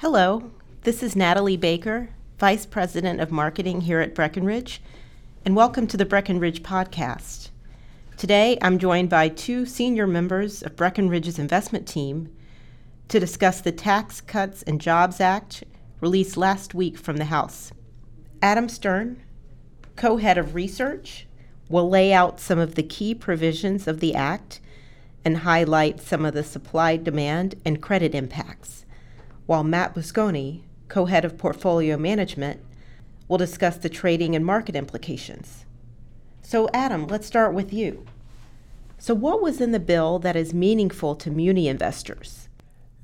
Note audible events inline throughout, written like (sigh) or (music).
Hello, this is Natalie Baker, Vice President of Marketing here at Breckinridge, and welcome to the Breckinridge Podcast. Today, I'm joined by two senior members of Breckinridge's investment team to discuss the Tax Cuts and Jobs Act released last week from the House. Adam Stern, co head of research, will lay out some of the key provisions of the Act and highlight some of the supply, demand, and credit impacts, while Matt Buscone, co head of portfolio management, will discuss the trading and market implications. So, Adam, let's start with you. So, what was in the bill that is meaningful to muni investors?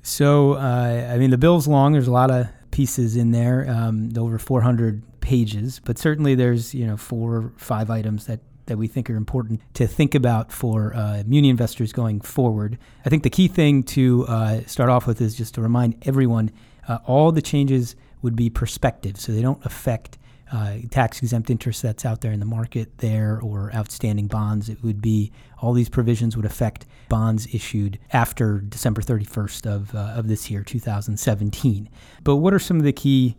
So, uh, I mean, the bill's long. There's a lot of pieces in there, um, over 400 pages, but certainly there's you know four or five items that that we think are important to think about for uh, muni investors going forward. I think the key thing to uh, start off with is just to remind everyone uh, all the changes would be prospective, so they don't affect uh, tax exempt interest that's out there in the market there or outstanding bonds. It would be all these provisions would affect bonds issued after December 31st of, uh, of this year, 2017. But what are some of the key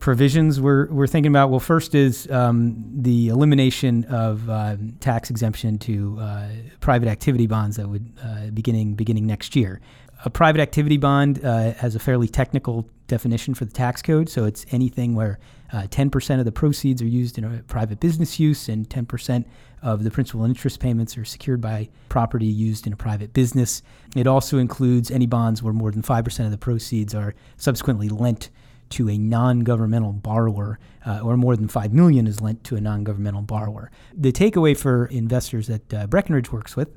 provisions we're, we're thinking about? Well, first is um, the elimination of uh, tax exemption to uh, private activity bonds that would uh, beginning beginning next year. A private activity bond uh, has a fairly technical definition for the tax code, so it's anything where uh, 10% of the proceeds are used in a private business use, and 10% of the principal interest payments are secured by property used in a private business. It also includes any bonds where more than 5% of the proceeds are subsequently lent to a non-governmental borrower, uh, or more than five million is lent to a non-governmental borrower. The takeaway for investors that uh, Breckinridge works with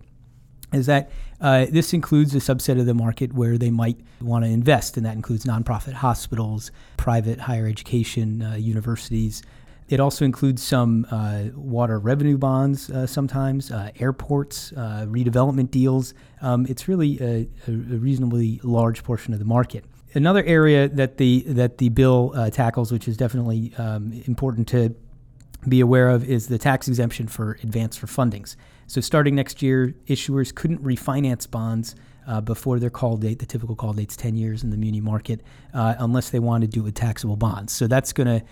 is that uh, this includes a subset of the market where they might want to invest, and that includes nonprofit hospitals, private higher education, uh, universities. It also includes some uh, water revenue bonds uh, sometimes, airports, redevelopment deals. Um, it's really a, a, reasonably large portion of the market. Another area that the that the bill tackles, which is definitely um, important to be aware of, is the tax exemption for advance refundings. So starting next year, issuers couldn't refinance bonds uh, before their call date. The typical call date's 10 years in the muni market, uh, unless they want to do with taxable bonds. So that's going to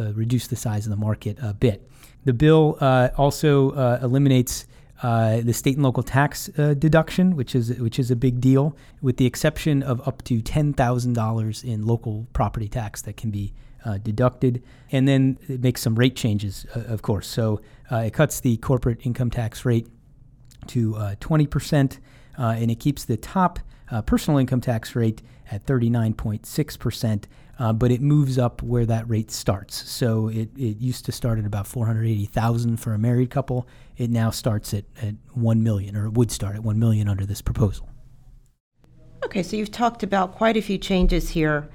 uh, reduce the size of the market a bit. The bill uh, also uh, eliminates uh, the state and local tax deduction, which is which is a big deal, with the exception of up to ten thousand dollars in local property tax that can be uh, deducted. And then it makes some rate changes, uh, of course. So uh, it cuts the corporate income tax rate to 20%, uh, uh, and it keeps the top personal income tax rate at 39.6%. Uh, but it moves up where that rate starts. So it, it used to start at about 480,000 for a married couple. It now starts at, at 1 million, or it would start at 1 million under this proposal. Okay, so you've talked about quite a few changes here.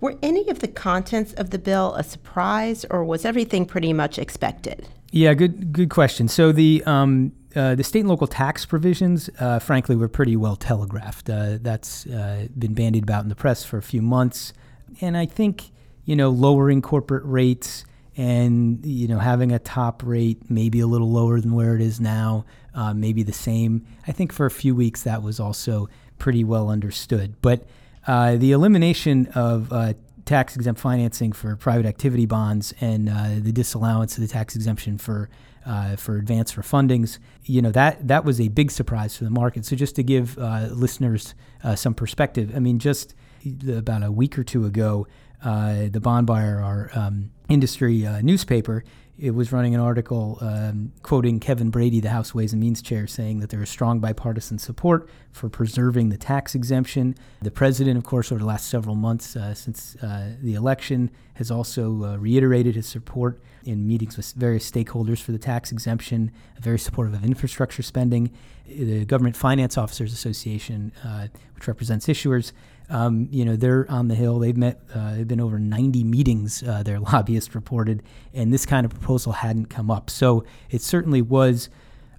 Were any of the contents of the bill a surprise, or was everything pretty much expected? Yeah, good good question. So the um, uh, the state and local tax provisions, uh, frankly, were pretty well telegraphed. Uh, that's uh, been bandied about in the press for a few months, and I think you know lowering corporate rates and you know having a top rate maybe a little lower than where it is now, uh, maybe the same. I think for a few weeks that was also pretty well understood, but uh, the elimination of uh, tax exempt financing for private activity bonds and uh, the disallowance of the tax exemption for uh, for advance refundings, you know that that was a big surprise for the market. So just to give uh, listeners some perspective, I mean, just about a week or two ago, the Bond Buyer, our um, industry newspaper, it was running an article um, quoting Kevin Brady, the House Ways and Means chair, saying that there is strong bipartisan support for preserving the tax exemption. The president, of course, over the last several months uh, since uh, the election, has also uh, reiterated his support in meetings with various stakeholders for the tax exemption, very supportive of infrastructure spending. The Government Finance Officers Association, uh, which represents issuers, um, you know, they're on the Hill. They've met, uh, they've been over 90 meetings, uh, their (laughs) lobbyists reported, and this kind of proposal hadn't come up. So it certainly was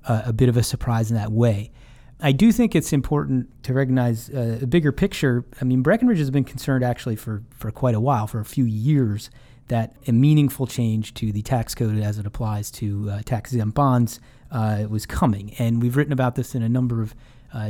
uh, a bit of a surprise in that way. I do think it's important to recognize uh, a bigger picture. I mean, Breckinridge has been concerned actually for, for quite a while, for a few years, that a meaningful change to the tax code as it applies to uh, tax exempt bonds uh, was coming. And we've written about this in a number of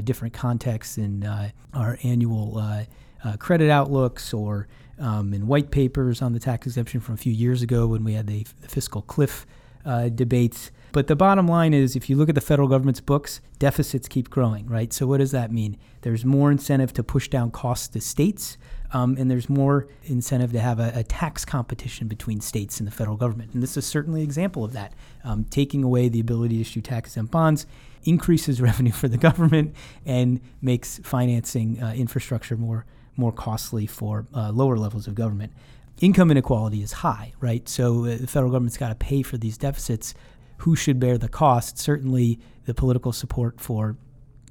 different contexts in uh, our annual uh, uh, credit outlooks or um, in white papers on the tax exemption from a few years ago when we had the, the fiscal cliff uh, debates. But the bottom line is if you look at the federal government's books, deficits keep growing, right? So, what does that mean? There's more incentive to push down costs to states, um, and there's more incentive to have a, a, tax competition between states and the federal government. And this is certainly an example of that. Um, taking away the ability to issue tax exempt bonds increases (laughs) revenue for the government and makes financing uh, infrastructure more more costly for uh, lower levels of government. Income inequality is high, right? So uh, the federal government's got to pay for these deficits. Who should bear the cost? Certainly, the political support for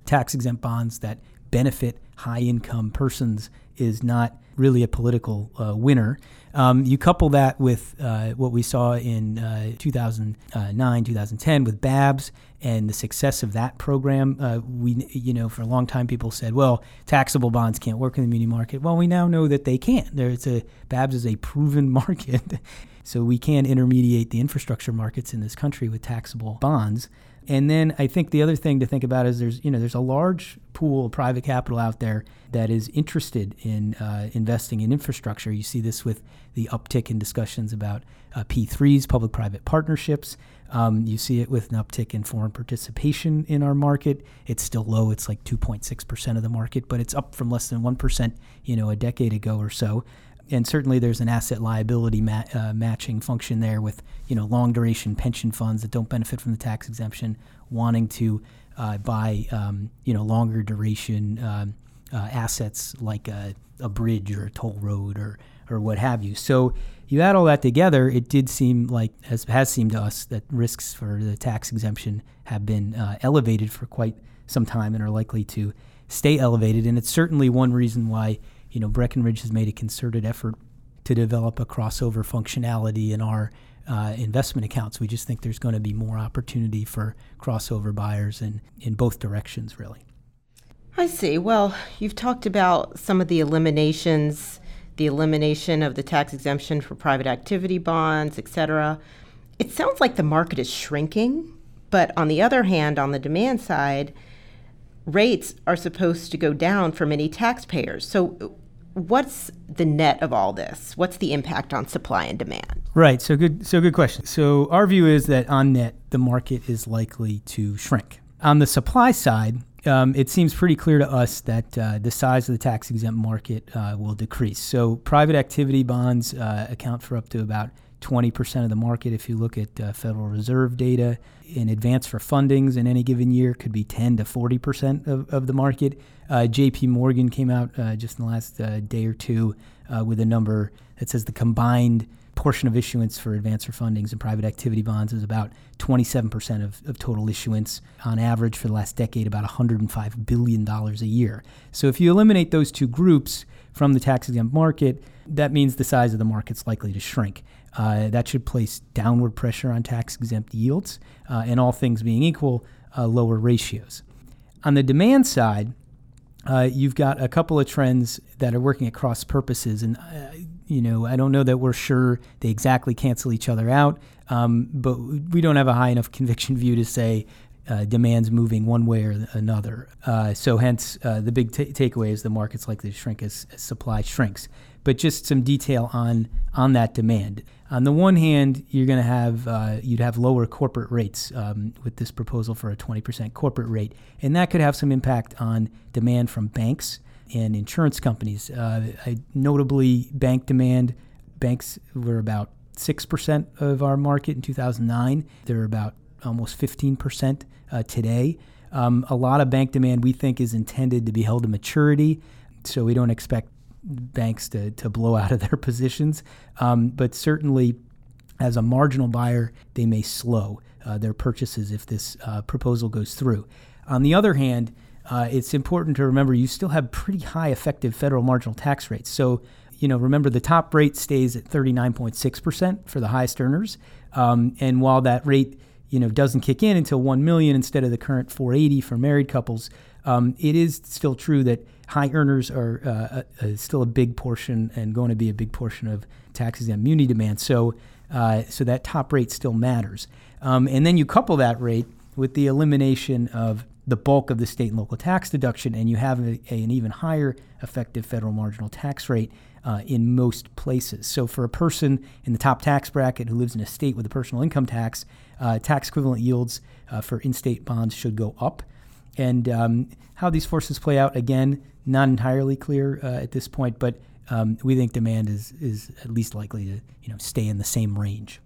tax exempt bonds that benefit high income persons is not really a political uh, winner. Um, you couple that with uh, what we saw in uh, 2009, 2010 with BABS and the success of that program. Uh, we, you know, for a long time people said, well, taxable bonds can't work in the muni market. Well, we now know that they can. There's a BABS is a proven (laughs) market, so we can intermediate the infrastructure markets in this country with taxable bonds. And then I think the other thing to think about is there's you know there's a large pool of private capital out there that is interested in uh, investing in infrastructure. You see this with the uptick in discussions about uh, P3s, public-private partnerships. Um, you see it with an uptick in foreign participation in our market. It's still low; it's like 2.6 percent of the market, but it's up from less than one percent, you know, a decade ago or so and certainly there's an asset liability ma- uh, matching function there with you know long duration pension funds that don't benefit from the tax exemption wanting to uh, buy um, you know longer duration um, uh, assets like a, a, bridge or a toll road or or what have you. So you add all that together, it did seem like as has seemed to us that risks for the tax exemption have been uh, elevated for quite some time and are likely to stay elevated. And it's certainly one reason why you know, Breckinridge has made a concerted effort to develop a crossover functionality in our uh, investment accounts. We just think there's going to be more opportunity for crossover buyers in, in both directions, really. I see. Well, you've talked about some of the eliminations, the elimination of the tax exemption for private activity bonds, et cetera. It sounds like the market is shrinking, but on the other hand, on the demand side, rates are supposed to go down for many taxpayers. So, what's the net of all this? What's the impact on supply and demand? Right. So good. So good question. So our view is that on net, the market is likely to shrink. On the supply side, um, it seems pretty clear to us that uh, the size of the tax exempt market uh, will decrease. So private activity bonds uh, account for up to about 20% of the market. If you look at uh, Federal Reserve data, in advance refundings in any given year could be 10 to 40% of, of the market. Uh, JP Morgan came out uh, just in the last uh, day or two uh, with a number that says the combined portion of issuance for advance refundings and private activity bonds is about 27% of, of total issuance on average for the last decade, about $105 billion a year. So if you eliminate those two groups from the tax exempt market, that means the size of the market's likely to shrink. Uh, that should place downward pressure on tax exempt yields, uh, and all things being equal, uh, lower ratios. On the demand side, uh, you've got a couple of trends that are working at cross purposes, and uh, you know I don't know that we're sure they exactly cancel each other out, um, but we don't have a high enough conviction view to say uh, demand's moving one way or another. Uh, so, hence, uh, the big t- takeaway is the market's likely to shrink as, as, supply shrinks. But just some detail on on that demand. On the one hand, you're going to have uh, you'd have lower corporate rates um, with this proposal for a 20% corporate rate, and that could have some impact on demand from banks and insurance companies. Uh, I, notably, bank demand. Banks were about six percent of our market in 2009. They're about almost 15% uh, today. Um, a lot of bank demand we think is intended to be held to maturity, so we don't expect banks to, to blow out of their (laughs) positions. Um, but certainly, as a marginal buyer, they may slow uh, their purchases if this uh, proposal goes through. On the other hand, uh, it's important to remember you still have pretty high effective federal marginal tax rates. So, you know, remember the top rate stays at 39.6% for the highest earners. Um, and while that rate you know doesn't kick in until 1 million instead of the current 480 for married couples um, it is still true that high earners are uh, uh, still a big portion and going to be a big portion of tax exempt muni demand so uh, so that top rate still matters um, and then you couple that rate with the elimination of the bulk of the state and local tax deduction, and you have a, a, an even higher effective federal marginal tax rate uh, in most places. So, for a person in the top tax bracket who lives in a state with a personal income tax, uh, tax equivalent yields uh, for in state bonds should go up. And um, how these forces play out, again, not entirely clear uh, at this point, but um, we think demand is, is at least likely to you know, stay in the same range.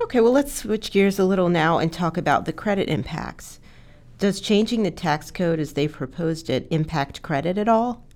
Okay, well, let's switch gears a little now and talk about the credit impacts. Does changing the tax code as they've proposed it impact credit at all?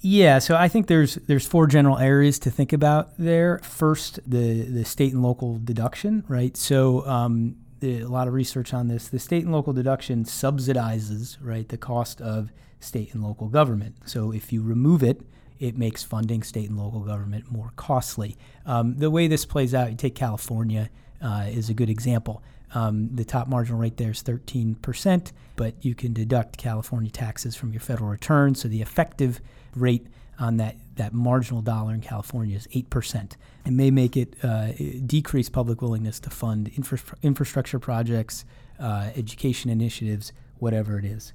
Yeah, so I think there's there's four general areas to think about there. First, the the state and local deduction, right? So um, the, a lot of research on this. The state and local deduction subsidizes, right, the cost of state and local government. So if you remove it, it makes funding state and local government more costly. Um, the way this plays out, you take California uh, is a good example. Um, the top marginal rate there is 13%, but you can deduct California taxes from your federal return. So the effective rate on that, that marginal dollar in California is 8%. It may make it uh, decrease public willingness to fund infra- infrastructure projects, uh, education initiatives, whatever it is.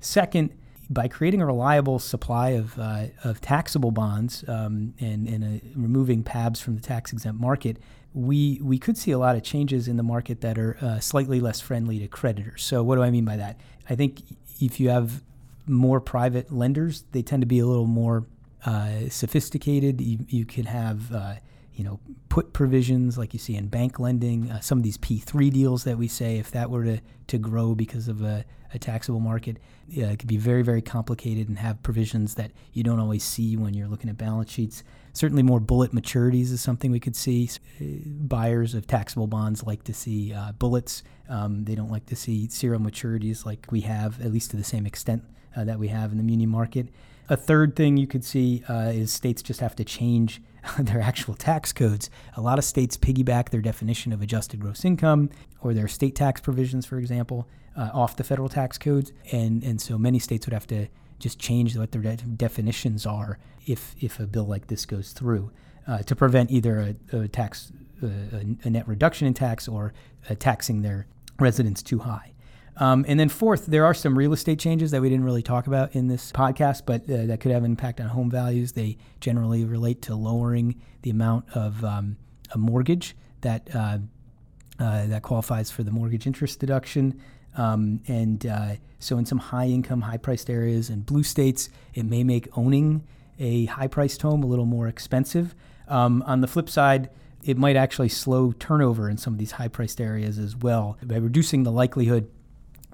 Second, by creating a reliable supply of, uh, of taxable bonds um, and, and uh, removing PABs from the tax exempt market, we, we could see a lot of changes in the market that are uh, slightly less friendly to creditors. So, what do I mean by that? I think if you have more private lenders, they tend to be a little more uh, sophisticated. You, you can have uh, you know, put provisions like you see in bank lending, uh, some of these P3 deals that we say, if that were to, to grow because of a, a taxable market, it could be very, very complicated and have provisions that you don't always see when you're looking at balance sheets. Certainly, more bullet maturities is something we could see. Uh, buyers of taxable bonds like to see uh, bullets. Um, they don't like to see serial maturities like we have, at least to the same extent uh, that we have in the muni market. A third thing you could see uh, is states just have to change (laughs) their actual tax codes. A lot of states piggyback their definition of adjusted gross income or their state tax provisions, for example, uh, off the federal tax codes, and and so many states would have to just change what their de- definitions are if if a bill like this goes through uh, to prevent either a, a tax uh, a net reduction in tax or uh, taxing their residents too high. Um, and then fourth, there are some real estate changes that we didn't really talk about in this podcast, but uh, that could have an impact on home values. They generally relate to lowering the amount of um, a mortgage that uh, uh, that qualifies for the mortgage interest deduction. Um, and uh, so, in some high-income, high-priced areas and blue states, it may make owning a high-priced home a little more expensive. Um, on the flip side, it might actually slow turnover in some of these high-priced areas as well by reducing the likelihood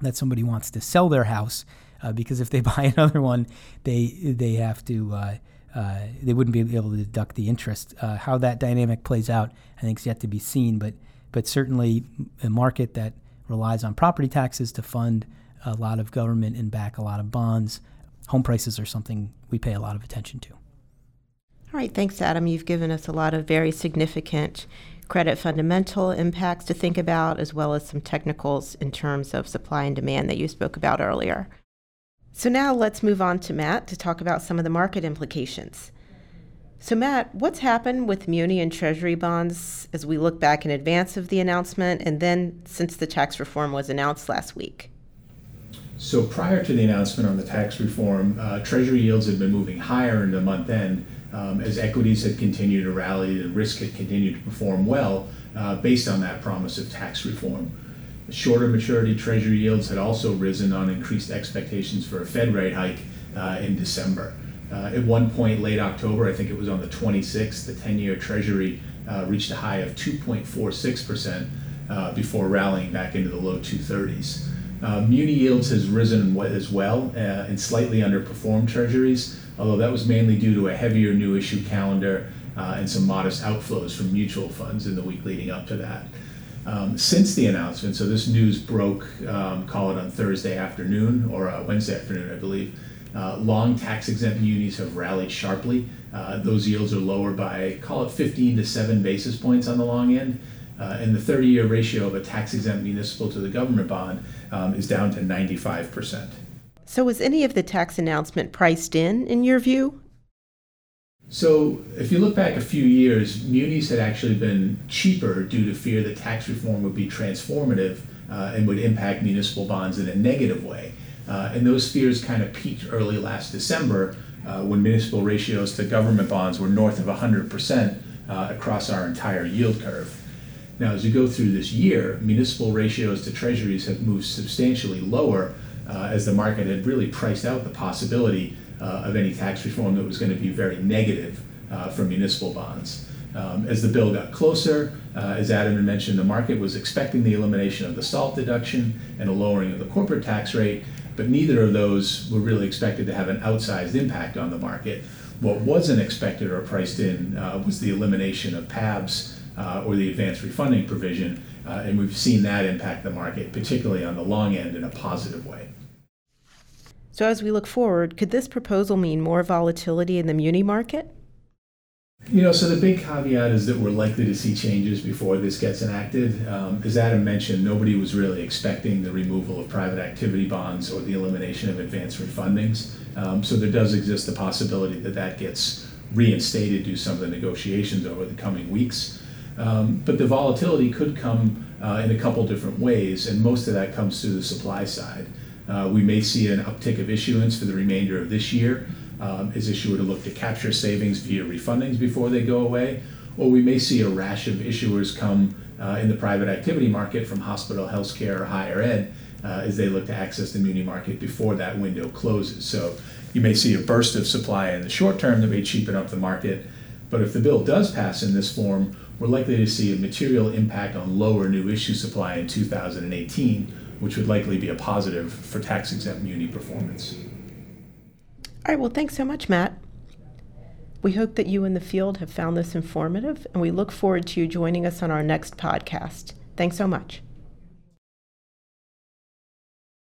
that somebody wants to sell their house uh, because if they (laughs) buy another one, they they have to uh, uh, they wouldn't be able to deduct the interest. Uh, how that dynamic plays out, I think, is yet to be seen. But but certainly a market that relies on property taxes to fund a lot of government and back a lot of bonds, home prices are something we pay a lot of attention to. All right, thanks, Adam. You've given us a lot of very significant credit fundamental impacts to think about, as well as some technicals in terms of supply and demand that you spoke about earlier. So now let's move on to Matt to talk about some of the market implications. So, Matt, what's happened with Muni and Treasury bonds as we look back in advance of the announcement and then since the tax reform was announced last week? So, prior to the announcement on the tax reform, uh, Treasury yields had been moving higher into month end um, as equities had continued to rally and risk had continued to perform well uh, based on that promise of tax reform. Shorter maturity treasury yields had also risen on increased expectations for a Fed rate hike uh, in December. Uh, at one point, late October, I think it was on the 26th, the 10 year treasury uh, reached a high of 2.46% uh, before rallying back into the low 230s. Uh, muni yields has risen as well and slightly underperformed treasuries, although that was mainly due to a heavier new issue calendar uh, and some modest outflows from mutual funds in the week leading up to that. Um, since the announcement, so this news broke, um, call it on Thursday afternoon or uh, Wednesday afternoon, I believe. Uh, long tax exempt munis have rallied sharply. Uh, those yields are lower by, call it 15 to 7 basis points on the long end. Uh, and the 30 year ratio of a tax exempt municipal to the government bond um, is down to 95%. So, was any of the tax announcement priced in, in your view? So, if you look back a few years, munis had actually been cheaper due to fear that tax reform would be transformative uh, and would impact municipal bonds in a negative way. Uh, and those fears kind of peaked early last December uh, when municipal ratios to government bonds were north of 100% uh, across our entire yield curve. Now, as you go through this year, municipal ratios to treasuries have moved substantially lower uh, as the market had really priced out the possibility uh, of any tax reform that was going to be very negative uh, for municipal bonds. Um, as the bill got closer, uh, as Adam had mentioned, the market was expecting the elimination of the SALT deduction and a lowering of the corporate tax rate, but neither of those were really expected to have an outsized impact on the market. What wasn't expected or priced in uh, was the elimination of PABs uh, or the advanced refunding provision, uh, and we've seen that impact the market, particularly on the long end, in a positive way. So, as we look forward, could this proposal mean more volatility in the muni market? You know, so the big caveat is that we're likely to see changes before this gets enacted. Um, as Adam mentioned, nobody was really expecting the removal of private activity bonds or the elimination of advanced refundings. Um, so there does exist a possibility that that gets reinstated due to some of the negotiations over the coming weeks. Um, but the volatility could come uh, in a couple different ways, and most of that comes through the supply side. Uh, we may see an uptick of issuance for the remainder of this year um, is issuer to look to capture savings via refundings before they go away, or we may see a rash of issuers come uh, in the private activity market from hospital, healthcare, or higher ed uh, as they look to access the muni market before that window closes. So you may see a burst of supply in the short term that may cheapen up the market, but if the bill does pass in this form, we're likely to see a material impact on lower new issue supply in 2018, which would likely be a positive for tax exempt muni performance. All right, well, thanks so much, Matt. We hope that you in the field have found this informative, and we look forward to you joining us on our next podcast. Thanks so much.